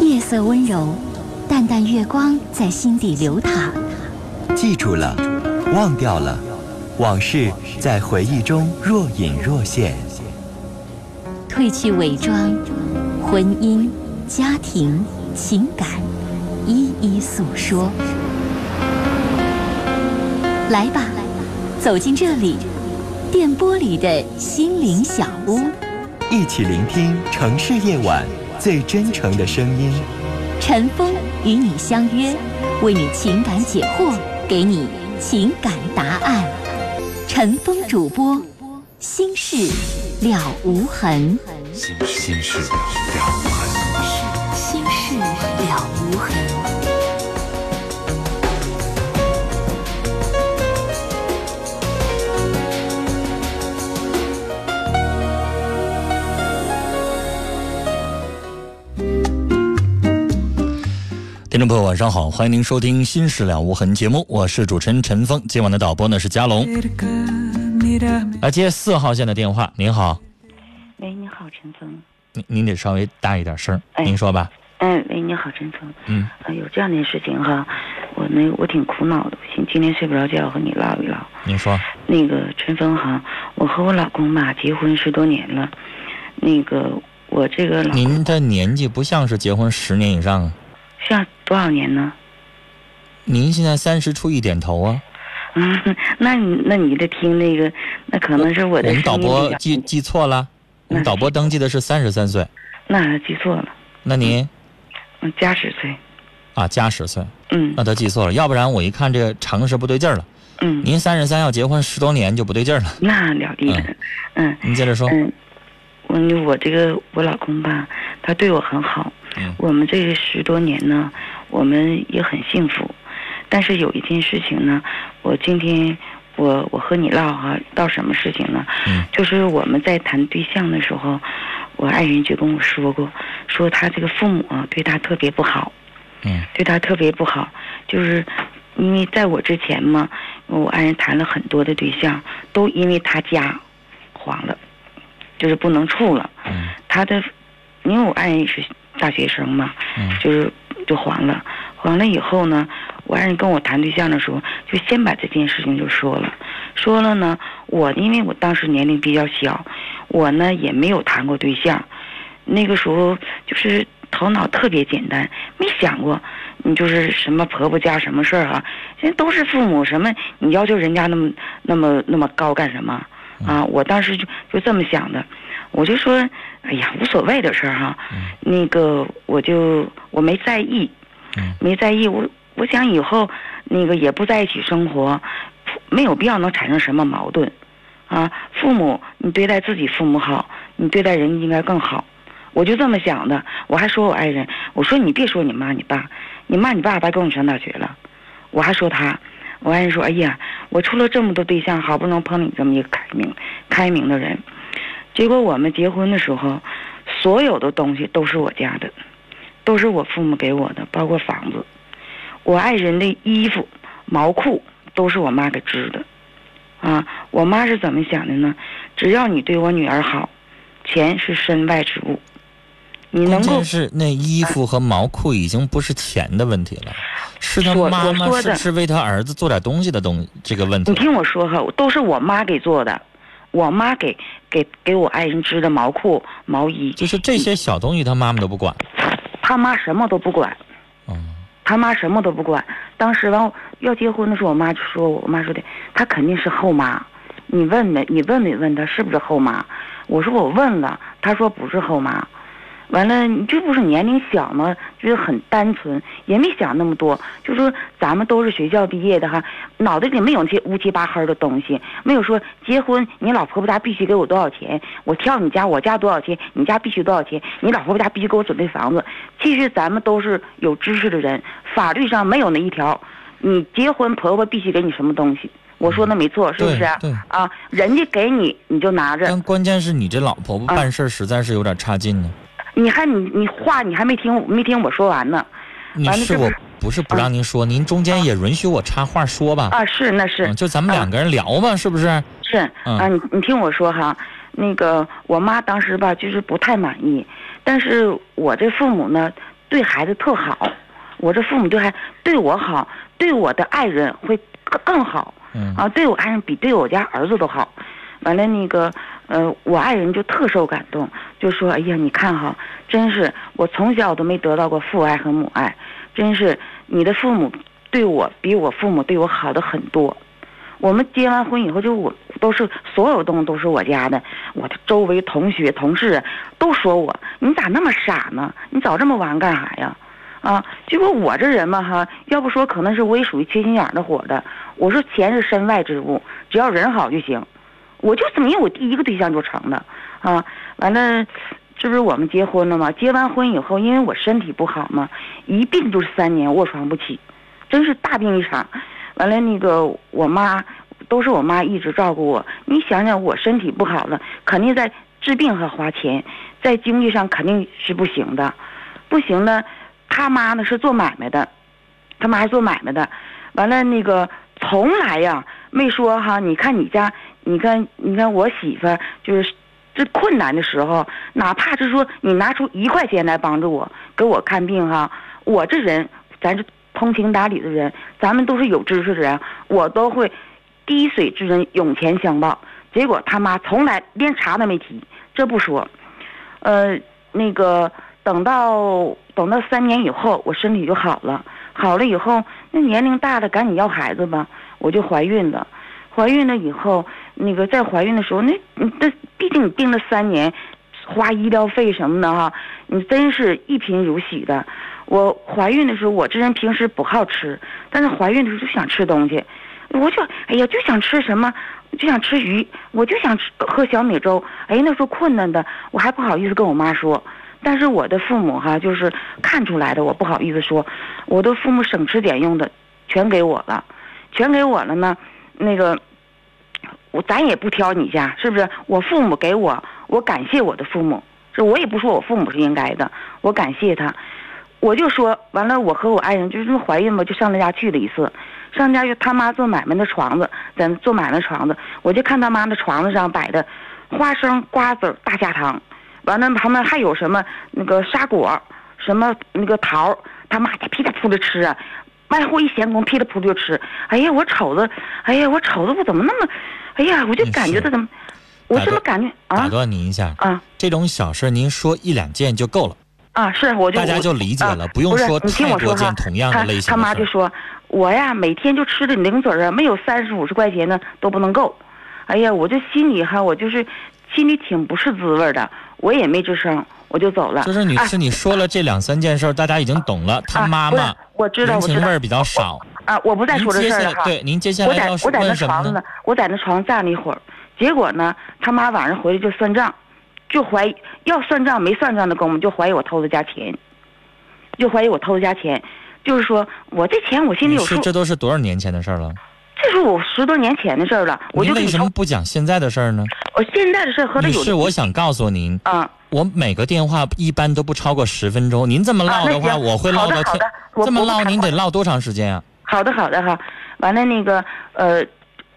夜色温柔，淡淡月光在心底流淌。记住了，忘掉了，往事在回忆中若隐若现。褪去伪装，婚姻、家庭、情感，一一诉说。来吧，走进这里，电波里的心灵小屋，一起聆听城市夜晚最真诚的声音。陈峰与你相约，为你情感解惑，给你情感答案。陈峰主播，心事了无痕。心心事了无痕。心事了无痕。听众朋友，晚上好，欢迎您收听《新事了无痕》节目，我是主持人陈峰。今晚的导播呢是佳龙。来接四号线的电话，您好。喂，你好，陈峰。您您得稍微大一点声，哎您说吧。哎，喂，你好，陈峰。嗯，啊，有这样的事情哈，我那我挺苦恼的，行今天睡不着觉，和你唠一唠。您说。那个陈峰哈，我和我老公吧结婚十多年了，那个我这个老公您的年纪不像是结婚十年以上啊，像多少年呢？您现在三十出一点头啊。嗯，那你那你得听那个，那可能是我的我们导播记记错了，我们导播登记的是三十三岁，那记错了，那您嗯，加十岁。啊加十岁，嗯那他记错了，要不然我一看这个常识不对劲儿了。嗯，您三十三要结婚十多年就不对劲儿了。那了得了。嗯您接着说。嗯，我我这个我老公吧，他对我很好。嗯我们这十多年呢，我们也很幸福。但是有一件事情呢，我今天我我和你唠哈、到什么事情呢？嗯就是我们在谈对象的时候，我爱人就跟我说过，说他这个父母啊对他特别不好，嗯对他特别不好，就是因为在我之前嘛，我爱人谈了很多的对象，都因为他家黄了，就是不能处了。嗯他的，因为我爱人也是大学生嘛，嗯就是就黄了。黄了以后呢，我爱人跟我谈对象的时候，就先把这件事情就说了。说了呢，我因为我当时年龄比较小，我呢也没有谈过对象，那个时候就是头脑特别简单，没想过你就是什么婆婆家什么事儿啊，现在都是父母什么，你要求人家那么那么那么高干什么啊？我当时就就这么想的，我就说，哎呀，无所谓的事儿哈，那个我就我没在意，嗯。没在意，我我想以后那个也不在一起生活，没有必要能产生什么矛盾，啊，父母你对待自己父母好，你对待人应该更好，我就这么想的。我还说我爱人，我说你别说你妈你爸，你妈你爸白供你上大学了，我还说他，我爱人说，哎呀，我处了这么多对象，好不容易碰你这么一个开明开明的人，结果我们结婚的时候，所有的东西都是我家的，都是我父母给我的，包括房子，我爱人的衣服、毛裤都是我妈给织的，啊，我妈是怎么想的呢？只要你对我女儿好，钱是身外之物，你能够是那衣服和毛裤已经不是钱的问题了，是他我妈妈是是为他儿子做点东西的东这个问题你。听我说哈，都是我妈给做的，我妈给给给我爱人织的毛裤、毛衣，就是这些小东西，他妈妈都不管。他妈什么都不管，嗯他妈什么都不管。当时完要结婚的时候，我妈就说我，我妈说的，她肯定是后妈。你问没？你问没问她是不是后妈？我说我问了，她说不是后妈。完了，你这不是年龄小吗？就是很单纯，也没想那么多。就说咱们都是学校毕业的哈，脑袋里没有那些乌七八黑的东西，没有说结婚你老婆婆家必须给我多少钱，我跳你家我家多少钱，你家必须多少钱，你老婆婆家必须给我准备房子。其实咱们都是有知识的人，法律上没有那一条，你结婚婆婆必须给你什么东西。我说的没错，是不是？啊，人家给你你就拿着，但关键是你这老婆婆啊办事儿实在是有点差劲呢。你还你你话你还没听没听我说完呢。你是我不是不让您说，您中间也允许我插话说吧？啊，是那是嗯，就咱们两个人聊吧，是不是？是嗯啊，你你听我说哈，那个我妈当时吧，就是不太满意，但是我这父母呢，对孩子特好，我这父母对孩对我好，对我的爱人会更更好，嗯啊，对我爱人比对我家儿子都好。完了，那个，呃，我爱人就特受感动，就说：“哎呀，你看哈，真是我从小都没得到过父爱和母爱，真是你的父母对我比我父母对我好的很多。我们结完婚以后，就我都是所有东西都是我家的，我的周围同学同事都说我，你咋那么傻呢？你早这么玩干啥呀？啊，结果我这人嘛哈，要不说可能是我也属于缺心眼的火的。我说钱是身外之物，只要人好就行。我就这么，因为我第一个对象就成的，啊，完了，这不是我们结婚了吗？结完婚以后，因为我身体不好嘛，一病就是三年卧床不起，真是大病一场。完了，那个我妈都是我妈一直照顾我。你想想，我身体不好了，肯定在治病和花钱，在经济上肯定是不行的，不行的。他妈呢是做买卖的，他妈是做买卖的。完了，那个从来呀没说哈，你看你家。你看，你看我媳妇就是这困难的时候，哪怕是说你拿出一块钱来帮助我，给我看病哈，我这人咱是通情达理的人，咱们都是有知识的人，我都会滴水之恩涌泉相报。结果他妈从来连茬都没提，这不说，呃，那个等到等到三年以后，我身体就好了，好了以后，那年龄大了，赶紧要孩子吧，我就怀孕了。怀孕了以后，那个在怀孕的时候，那那毕竟你病了三年，花医疗费什么的哈，你真是一贫如洗的。我怀孕的时候，我这人平时不好吃，但是怀孕的时候就想吃东西，我就哎呀就想吃什么，就想吃鱼，我就想吃喝小米粥。哎，那时候困难的，我还不好意思跟我妈说。但是我的父母哈，就是看出来的，我不好意思说。我的父母省吃俭用的，全给我了，全给我了呢。那个，我咱也不挑你家，是不是？我父母给我，我感谢我的父母，这我也不说我父母是应该的，我感谢他。我就说完了，我和我爱人就是怀孕嘛，就上他家去了一次。上家就他妈做买卖的床子，在做买卖床子，我就看他妈的床子上摆的花生、瓜子、大虾糖，完了旁边还有什么那个沙果，什么那个桃，他妈在噼里扑的吃啊。卖货一闲工，噼里扑噜就吃。哎呀，我瞅着，哎呀，我瞅着我怎么那么，哎呀，我就感觉他怎么，我怎么感觉啊？打断您一下啊，这种小事您说一两件就够了啊。是，我就大家就理解了，不用说你听我说件同样的类型他妈就说，我呀每天就吃的零嘴啊，没有三十五十块钱的都不能够。哎呀，我这心里哈，我就是心里挺不是滋味的，我也没吱声。我就走了。就是女士，你说了这两三件事，大家已经懂了。他妈妈，我知道，人情味儿比较少。啊，我不再说这事儿了哈。对，您接下来要我在那床上呢，我在那床上站了一会儿，结果呢，他妈晚上回来就算账，就怀疑要算账没算账的功夫，就怀疑我偷他家钱，就怀疑我偷他家钱，就是说我这钱我心里有数。这都是多少年前的事儿了？这是我十多年前的事儿了。我就为什么不讲现在的事儿呢？我现在的事儿和他有。是我想告诉您啊。我每个电话一般都不超过十分钟，您这么唠的话，我会唠到天。这么唠您得唠多长时间啊？好的，好的哈。完了那个呃，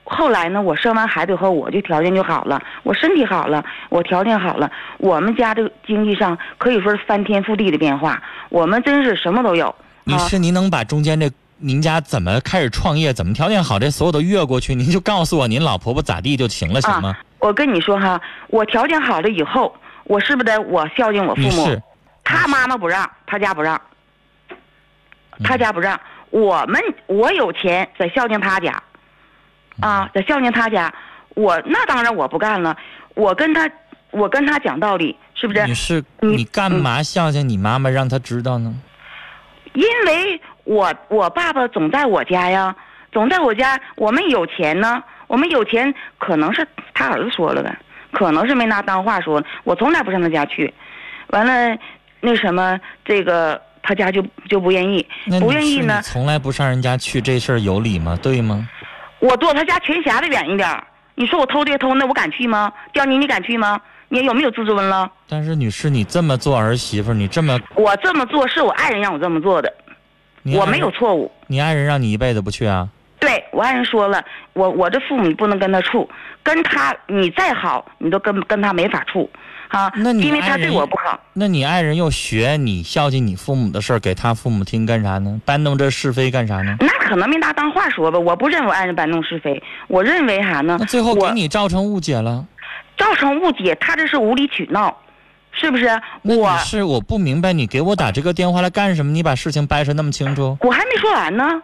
后来呢，我生完孩子以后，我就条件就好了，我身体好了，我条件好了，我们家这个经济上可以说是翻天覆地的变化，我们真是什么都有。你是您能把中间这您家怎么开始创业，怎么条件好，这所有都越过去，您就告诉我您老婆婆咋地就行了，行吗？我跟你说哈，我条件好了以后。我是不是得我孝敬我父母？他妈妈不让，他家不让，他家不让。我们我有钱，在孝敬他家，啊，在孝敬他家。我那当然我不干了。我跟他，我跟他讲道理，是不是？你是你干嘛孝敬你妈妈，让他知道呢？因为我我爸爸总在我家呀，总在我家。我们有钱呢，我们有钱，可能是他儿子说了呗。可能是没拿当话说，我从来不上他家去，完了，那什么，这个他家就就不愿意，不愿意呢。从来不上人家去，这事儿有理吗？对吗？我躲他家全辖的远一点你说我偷这偷，那我敢去吗？刁你，你敢去吗？你有没有自尊了？但是女士，你这么做儿媳妇，你这么……我这么做是我爱人让我这么做的，我没有错误。你爱人让你一辈子不去啊？对。我爱人说了，我我这父母不能跟他处，跟他你再好，你都跟跟他没法处，啊，那你因为他对我不好。那你爱人又学你孝敬你父母的事儿给他父母听干啥呢？搬弄这是非干啥呢？那可能没拿当话说吧，我不认为爱人搬弄是非，我认为啥呢？那最后给你造成误解了。造成误解，他这是无理取闹，是不是？那我你是我不明白，你给我打这个电话来干什么？你把事情掰扯那么清楚。我还没说完呢，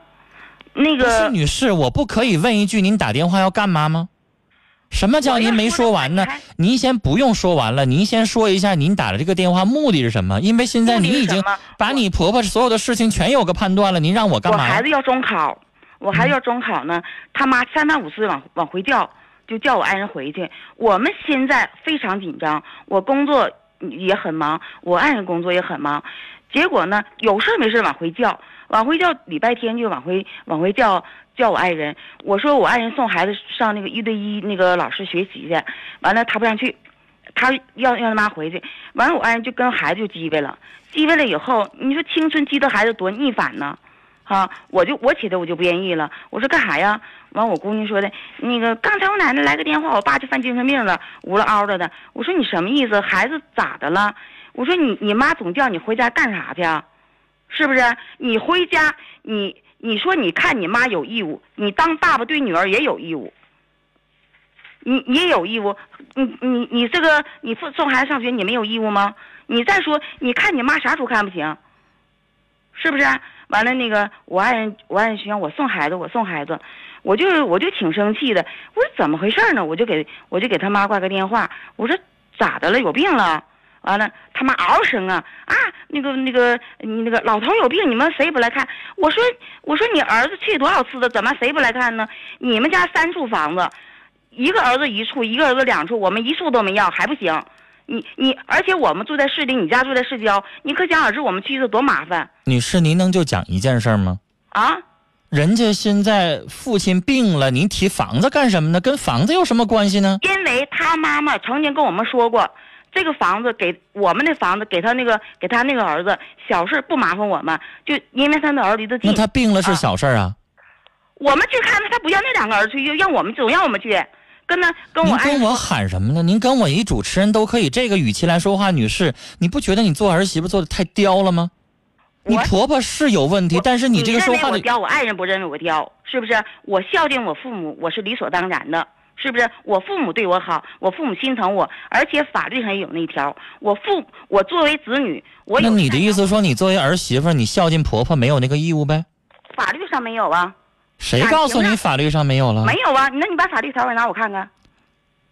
那个女士，我不可以问一句，您打电话要干嘛吗？什么叫您没说完呢？您先不用说完了，您先说一下您打的这个电话目的是什么？因为现在你已经把你婆婆所有的事情全有个判断了，您让我干嘛我孩子？要中考，我孩子要中考呢，他妈三番五次往往回叫，就叫我爱人回去。我们现在非常紧张，我工作也很忙，我爱人工作也很忙，结果呢，有事没事往回叫，往回叫，礼拜天就往回往回叫叫我爱人。我说我爱人送孩子上那个一对一那个老师学习去，完了他不让去。他要让他妈回去，完了我爱人就跟孩子就叽歪了，叽歪了以后，你说青春期的孩子多逆反呢，啊，我就我起来我就不愿意了，我说干啥呀？完我姑娘说的，那个刚才我奶奶来个电话，我爸就犯精神病了，呜了嗷的的。我说你什么意思？孩子咋的了？我说你你妈总叫你回家干啥去啊？是不是？你回家，你你说你看你妈有义务，你当爸爸对女儿也有义务。你你也有义务，你你你这个你送送孩子上学，你没有义务吗？你再说，你看你妈啥时候看不行？是不是？完了那个我爱人我爱人需要我送孩子，我送孩子，我就我就挺生气的。我说怎么回事呢？我就给我就给他妈挂个电话，我说咋的了？有病了？完了，他妈嗷声啊啊！那个那个你那个老头有病，你们谁也不来看？我说我说你儿子去多少次了，怎么谁不来看呢？你们家三处房子，一个儿子一处，一个儿子两处，我们一处都没要，还不行？你你，而且我们住在市里，你家住在市郊，你可想而知我们去的多麻烦女士，您能就讲一件事儿吗？啊！人家现在父亲病了，您提房子干什么呢？跟房子有什么关系呢？因为他妈妈曾经跟我们说过，这个房子给我们的房子给他那个给他那个儿子，小事不麻烦我们，就因为他那儿子离得近那。他病了是啊小事儿啊。我们去看他，他不要那两个儿子去，就让我们总让我们去，跟他跟我您跟我喊什么呢？您跟我一主持人都可以这个语气来说话，女士，你不觉得你做儿媳妇做的太刁了吗？你我婆婆是有问题，但是你这个说话的，为我刁，我爱人不认为我刁，是不是？我孝敬我父母，我是理所当然的，是不是？我父母对我好，我父母心疼我，而且法律上也有那一条，我父我作为子女，我那你的意思说你作为儿媳妇，你孝敬婆婆没有那个义务呗？法律上没有啊？谁告诉你法律上没有了没？有啊？那你把法律条文拿我看看。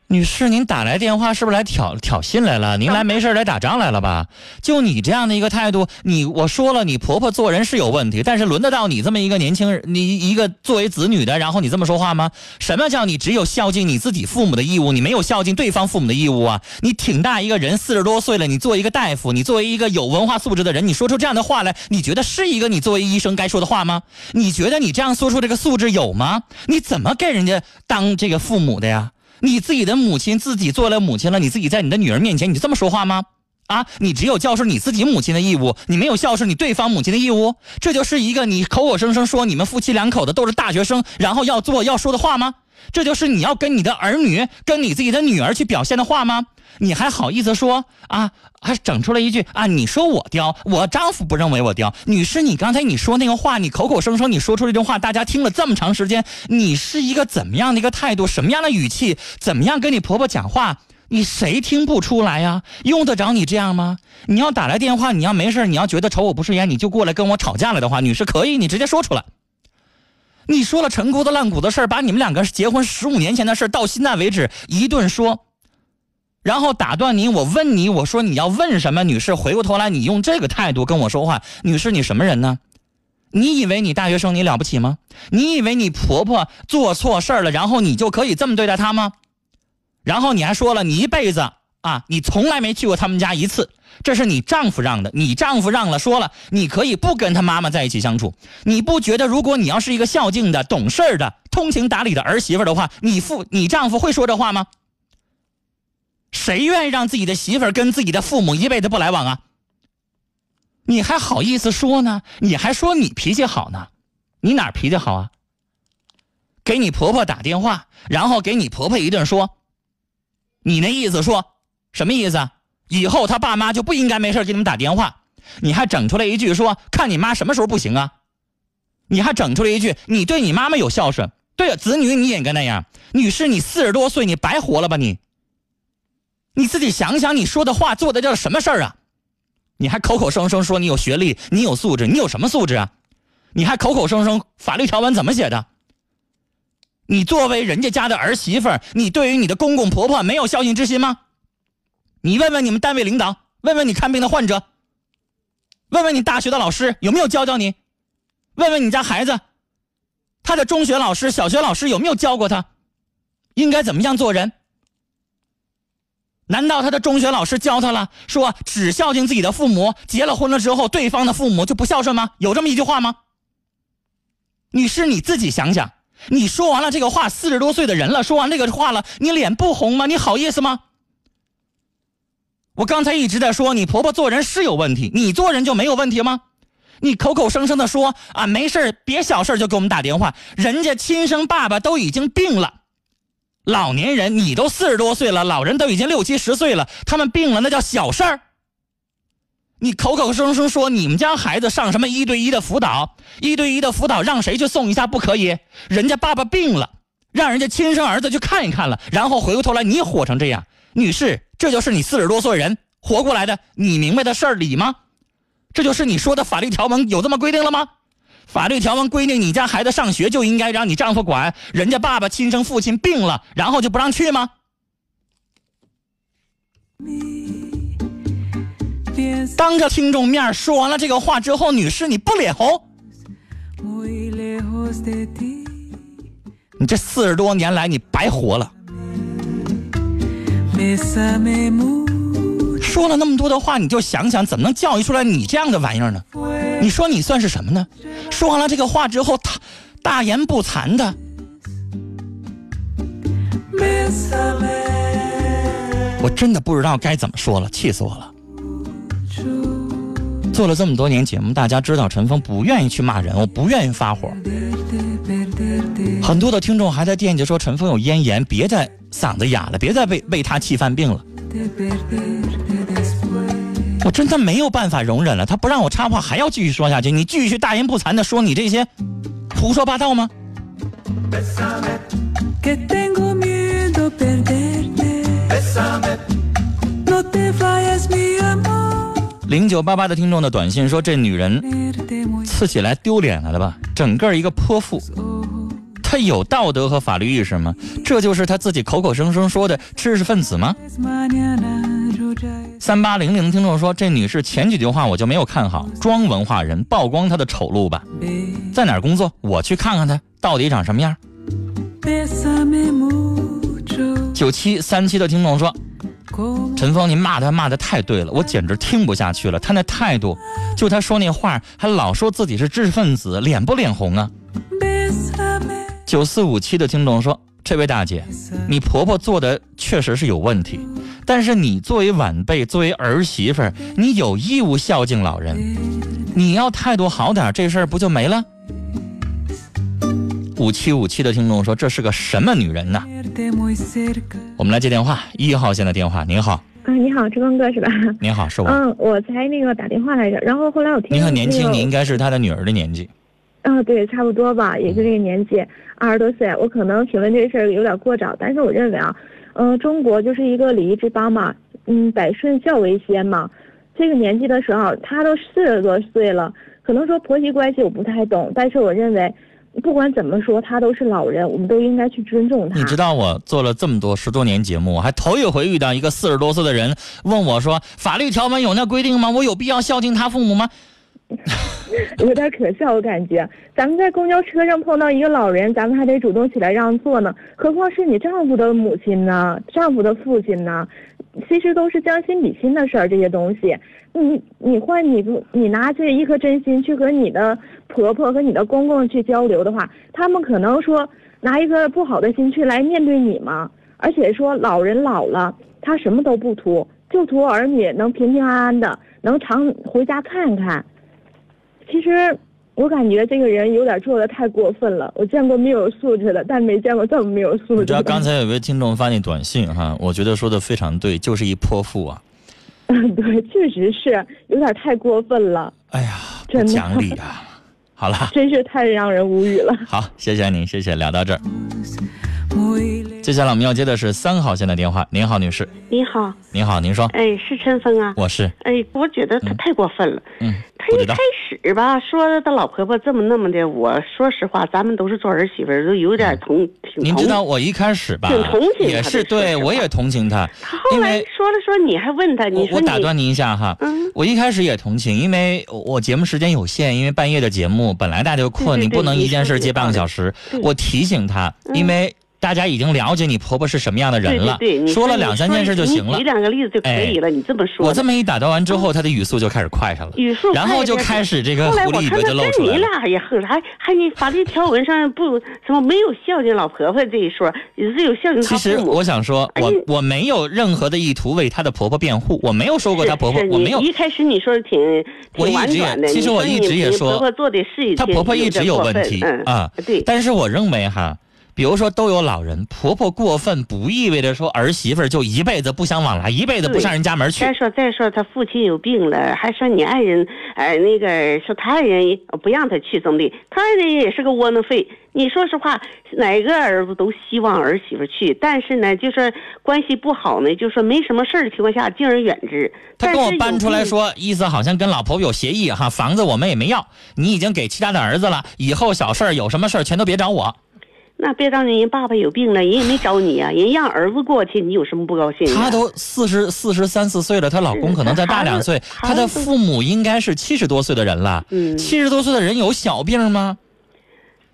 女士，您打来电话是不是来挑挑衅来了？您来没事来打仗来了吧？就你这样的一个态度，你我说了，你婆婆做人是有问题，但是轮得到你这么一个年轻人，你一个作为子女的，然后你这么说话吗？什么叫你只有孝敬你自己父母的义务，你没有孝敬对方父母的义务啊？你挺大一个人，四十多岁了，你作为一个大夫，你作为一个有文化素质的人，你说出这样的话来，你觉得是一个你作为医生该说的话吗？你觉得你这样说出这个素质有吗？你怎么给人家当这个父母的呀？你自己的母亲自己做了母亲了，你自己在你的女儿面前，你就这么说话吗？啊，你只有孝顺你自己母亲的义务，你没有孝顺你对方母亲的义务，这就是一个你口口声声说你们夫妻两口子都是大学生，然后要做要说的话吗？这就是你要跟你的儿女、跟你自己的女儿去表现的话吗？你还好意思说啊？还整出来一句啊？你说我刁，我丈夫不认为我刁。女士，你刚才你说那个话，你口口声声你说出这句话，大家听了这么长时间，你是一个怎么样的一个态度？什么样的语气？怎么样跟你婆婆讲话？你谁听不出来呀？用得着你这样吗？你要打来电话，你要没事你要觉得瞅我不顺眼，你就过来跟我吵架来的话，女士可以，你直接说出来。你说了陈姑子烂谷子事儿，把你们两个结婚十五年前的事儿到现在为止一顿说，然后打断你，我问你，我说你要问什么？女士，回过头来你用这个态度跟我说话，女士你什么人呢？你以为你大学生你了不起吗？你以为你婆婆做错事儿了，然后你就可以这么对待她吗？然后你还说了，你一辈子啊，你从来没去过他们家一次，这是你丈夫让的，你丈夫让了，说了你可以不跟他妈妈在一起相处。你不觉得，如果你要是一个孝敬的、懂事的、通情达理的儿媳妇的话，你父你丈夫会说这话吗？谁愿意让自己的媳妇跟自己的父母一辈子不来往啊？你还好意思说呢？你还说你脾气好呢？你哪脾气好啊？给你婆婆打电话，然后给你婆婆一顿说。你那意思说什么意思啊？以后他爸妈就不应该没事给你们打电话。你还整出来一句说看你妈什么时候不行啊？你还整出来一句你对你妈妈有孝顺，对，子女你也应该那样。女士，你四十多岁，你白活了吧你？你自己想想，你说的话做的叫什么事儿啊？你还口口声声说你有学历，你有素质，你有什么素质啊？你还口口声声法律条文怎么写的？你作为人家家的儿媳妇儿，你对于你的公公婆婆没有孝敬之心吗？你问问你们单位领导，问问你看病的患者，问问你大学的老师有没有教教你？问问你家孩子，他的中学老师、小学老师有没有教过他，应该怎么样做人？难道他的中学老师教他了，说只孝敬自己的父母，结了婚了之后，对方的父母就不孝顺吗？有这么一句话吗？女士，你自己想想。你说完了这个话，四十多岁的人了，说完这个话了，你脸不红吗？你好意思吗？我刚才一直在说，你婆婆做人是有问题，你做人就没有问题吗？你口口声声的说啊，没事别小事就给我们打电话，人家亲生爸爸都已经病了，老年人，你都四十多岁了，老人都已经六七十岁了，他们病了那叫小事儿。你口口声声说你们家孩子上什么一对一的辅导，一对一的辅导让谁去送一下不可以？人家爸爸病了，让人家亲生儿子去看一看了，然后回过头来你火成这样，女士，这就是你四十多岁人活过来的，你明白的事儿理吗？这就是你说的法律条文有这么规定了吗？法律条文规定你家孩子上学就应该让你丈夫管，人家爸爸亲生父亲病了，然后就不让去吗？当着听众面说完了这个话之后，女士你不脸红？你这四十多年来你白活了。说了那么多的话，你就想想怎么能教育出来你这样的玩意儿呢？你说你算是什么呢？说完了这个话之后，他大言不惭的。我真的不知道该怎么说了，气死我了。做了这么多年节目，大家知道陈峰不愿意去骂人，我不愿意发火。很多的听众还在惦记说陈峰有咽炎，别再嗓子哑了，别再为为他气犯病了。我真的没有办法容忍了，他不让我插话，还要继续说下去，你继续大言不惭的说你这些胡说八道吗？零九八八的听众的短信说：“这女人刺起来丢脸来了吧？整个一个泼妇，他有道德和法律意识吗？这就是他自己口口声声说的知识分子吗？”三八零零听众说：“这女士前几句话我就没有看好，装文化人，曝光她的丑陋吧？在哪儿工作？我去看看她到底长什么样。”九七三七的听众说。陈峰，您骂他骂的太对了，我简直听不下去了。他那态度，就他说那话，还老说自己是知识分子，脸不脸红啊？九四五七的听众说：“这位大姐，你婆婆做的确实是有问题，但是你作为晚辈，作为儿媳妇儿，你有义务孝敬老人。你要态度好点，这事儿不就没了？”五七五七的听众说：“这是个什么女人呐？”我们来接电话，一号线的电话。您好，啊，你好，志光哥是吧？您好，是我。嗯，我才那个打电话来着，然后后来我听。您很年轻，你应该是他的女儿的年纪。啊，对，差不多吧，也就这个年纪，二十多岁。我可能评论这事儿有点过早，但是我认为啊，嗯，中国就是一个礼仪之邦嘛，嗯，百顺孝为先嘛。这个年纪的时候，他都四十多岁了，可能说婆媳关系我不太懂，但是我认为。不管怎么说，他都是老人，我们都应该去尊重他。你知道我做了这么多十多年节目，我还头一回遇到一个四十多岁的人问我说：“法律条文有那规定吗？我有必要孝敬他父母吗？” 有点可笑，我感觉。咱们在公交车上碰到一个老人，咱们还得主动起来让座呢，何况是你丈夫的母亲呢？丈夫的父亲呢？其实都是将心比心的事儿，这些东西。你你换你你拿这一颗真心去和你的婆婆和你的公公去交流的话，他们可能说拿一颗不好的心去来面对你吗？而且说老人老了，他什么都不图，就图儿女能平平安安的，能常回家看看。其实我感觉这个人有点做的太过分了。我见过没有素质的，但没见过这么没有素质的。你知道刚才有位听众发那短信哈，我觉得说的非常对，就是一泼妇啊。嗯，对，确实是有点太过分了。哎呀，不真讲理啊！好了，真是太让人无语了。好，谢谢您，谢谢，聊到这儿。接下来我们要接的是三号线的电话。您好，女士。你好，您好，您说。哎，是陈峰啊。我是。哎，我觉得他太过分了。嗯，他一开。始吧，说他老婆婆这么那么的，我说实话，咱们都是做儿媳妇儿，都有点同挺同。您知道我一开始吧挺同情他的也是对我也同情他，他后来说了说，你还问他，你说你我打断您一下哈，嗯我一开始也同情，因为我节目时间有限，因为半夜的节目本来大家就困，你不能一件事接半个小时。我提醒他，嗯因为大家已经了解你婆婆是什么样的人了对对对，说了两三件事就行了你举。两个例子就可以了，你这么说。我这么一打断完之后，她的语速就开始快上了，语速然后就开始这个狐狸尾巴就露出来了。你俩也很还还你法律条文上不什么没有孝敬老婆婆这一说，也是有孝敬其实。我想说，我哎我没有任何的意图为她的婆婆辩护，我没有说过她婆婆，我没有一开始你说的挺挺我一直也婉转的，其实我一你你你直也说婆婆做的是一她婆婆一直有问题嗯啊对，但是我认为哈，比如说都有老人，婆婆过分不意味着说儿媳妇儿就一辈子不相往来，一辈子不上人家门去再。说再说，他父亲有病了，还说你爱人，呃，那个说他爱人不让他去，怎么的？他爱人也是个窝囊废。你说实话，哪个儿子都希望儿媳妇去，但是呢，就是关系不好呢，就说没什么事儿的情况下，敬而远之。他跟我搬出来说，意思好像跟老婆婆有协议哈，房子我们也没要，你已经给其他的儿子了，以后小事儿有什么事儿全都别找我。那别让人爸爸有病了，人也没找你啊、人让儿子过去，你有什么不高兴的？她都四十四十三四岁了，她老公可能再大两岁，她的父母应该是七十多岁的人了。嗯七十多岁的人有小病吗？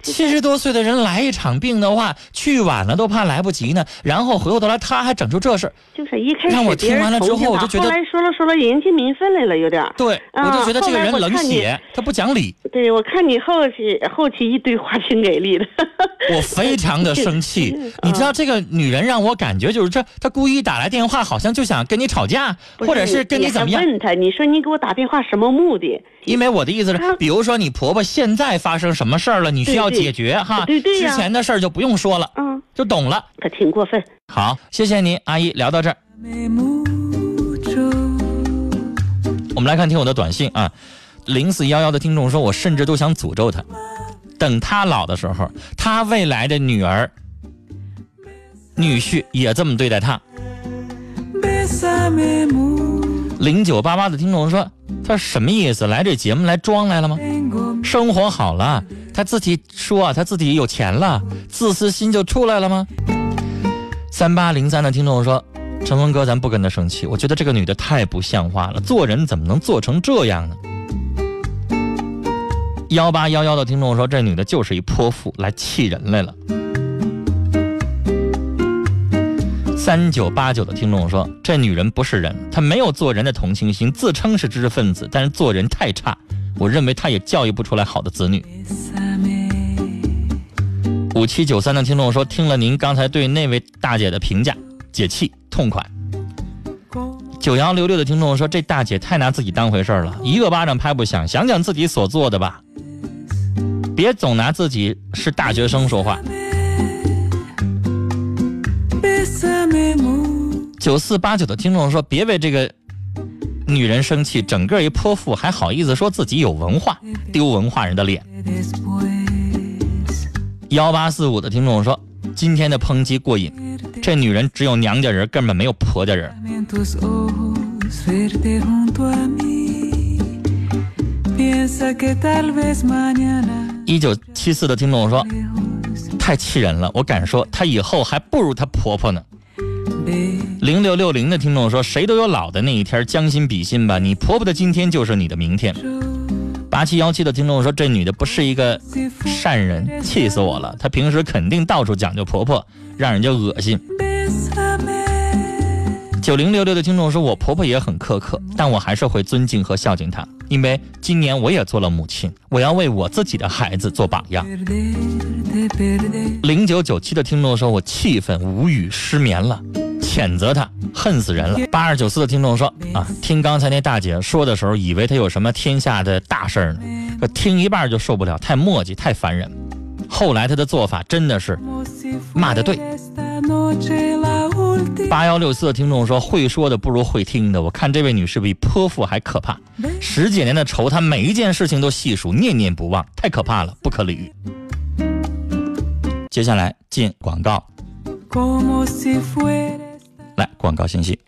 七十多岁的人来一场病的话，去晚了都怕来不及呢。然后回过头来，他还整出这事儿，就是一开始让我听完了之后我就觉得后来说了说了，人家民愤来了，有点儿。对、啊我就觉得这个人冷血，他不讲理，对，我看你后期后期一堆话挺给力的。我非常的生气 嗯。你知道这个女人让我感觉就是这，她故意打来电话，好像就想跟你吵架，或者是跟你怎么样。问她，你说你给我打电话什么目的？因为我的意思是，比如说你婆婆现在发生什么事儿了，你需要解决哈。对对呀之前的事儿就不用说了，嗯，就懂了。可挺过分。好，谢谢您，阿姨，聊到这儿。我们来看听我的短信啊，零四幺幺的听众说，我甚至都想诅咒他，等他老的时候，他未来的女儿、女婿也这么对待他。零九八八的听众说，他什么意思？来这节目来装来了吗？生活好了，他自己说啊他自己有钱了，自私心就出来了吗？三八零三的听众说：“陈峰哥，咱不跟他生气，我觉得这个女的太不像话了，做人怎么能做成这样呢？”幺八幺幺的听众说：“这女的就是一泼妇，来气人来了。”三九八九的听众说：“这女人不是人，她没有做人的同情心，自称是知识分子，但是做人太差。我认为她也教育不出来好的子女。”五七九三的听众说：“听了您刚才对那位大姐的评价，解气痛快。”九幺六六的听众说：“这大姐太拿自己当回事儿了，一个巴掌拍不响，想想自己所做的吧，别总拿自己是大学生说话。”九四八九的听众说：“别为这个女人生气，整个一泼妇，还好意思说自己有文化，丢文化人的脸。”幺八四五的听众说：“今天的抨击过瘾，这女人只有娘家人，根本没有婆家人。”一九七四的听众说：“太气人了，我敢说她以后还不如她婆婆呢。”零六六零的听众说：“谁都有老的那一天，将心比心吧，你婆婆的今天就是你的明天。”八七幺七的听众说：“这女的不是一个善人，气死我了！她平时肯定到处讲究婆婆，让人家恶心。”九零六六的听众说：“我婆婆也很苛刻，但我还是会尊敬和孝敬她，因为今年我也做了母亲，我要为我自己的孩子做榜样。”零九九七的听众说：“我气愤、无语、失眠了，谴责她，恨死人了。”八二九四的听众说：“啊，听刚才那大姐说的时候，以为她有什么天下的大事儿呢，可听一半就受不了，太磨叽，太烦人。后来她的做法真的是骂的对。八幺六四的听众说：“会说的不如会听的。”我看这位女士比泼妇还可怕，十几年的仇，她每一件事情都细数，念念不忘，太可怕了，不可理喻。接下来进广告，来广告信息。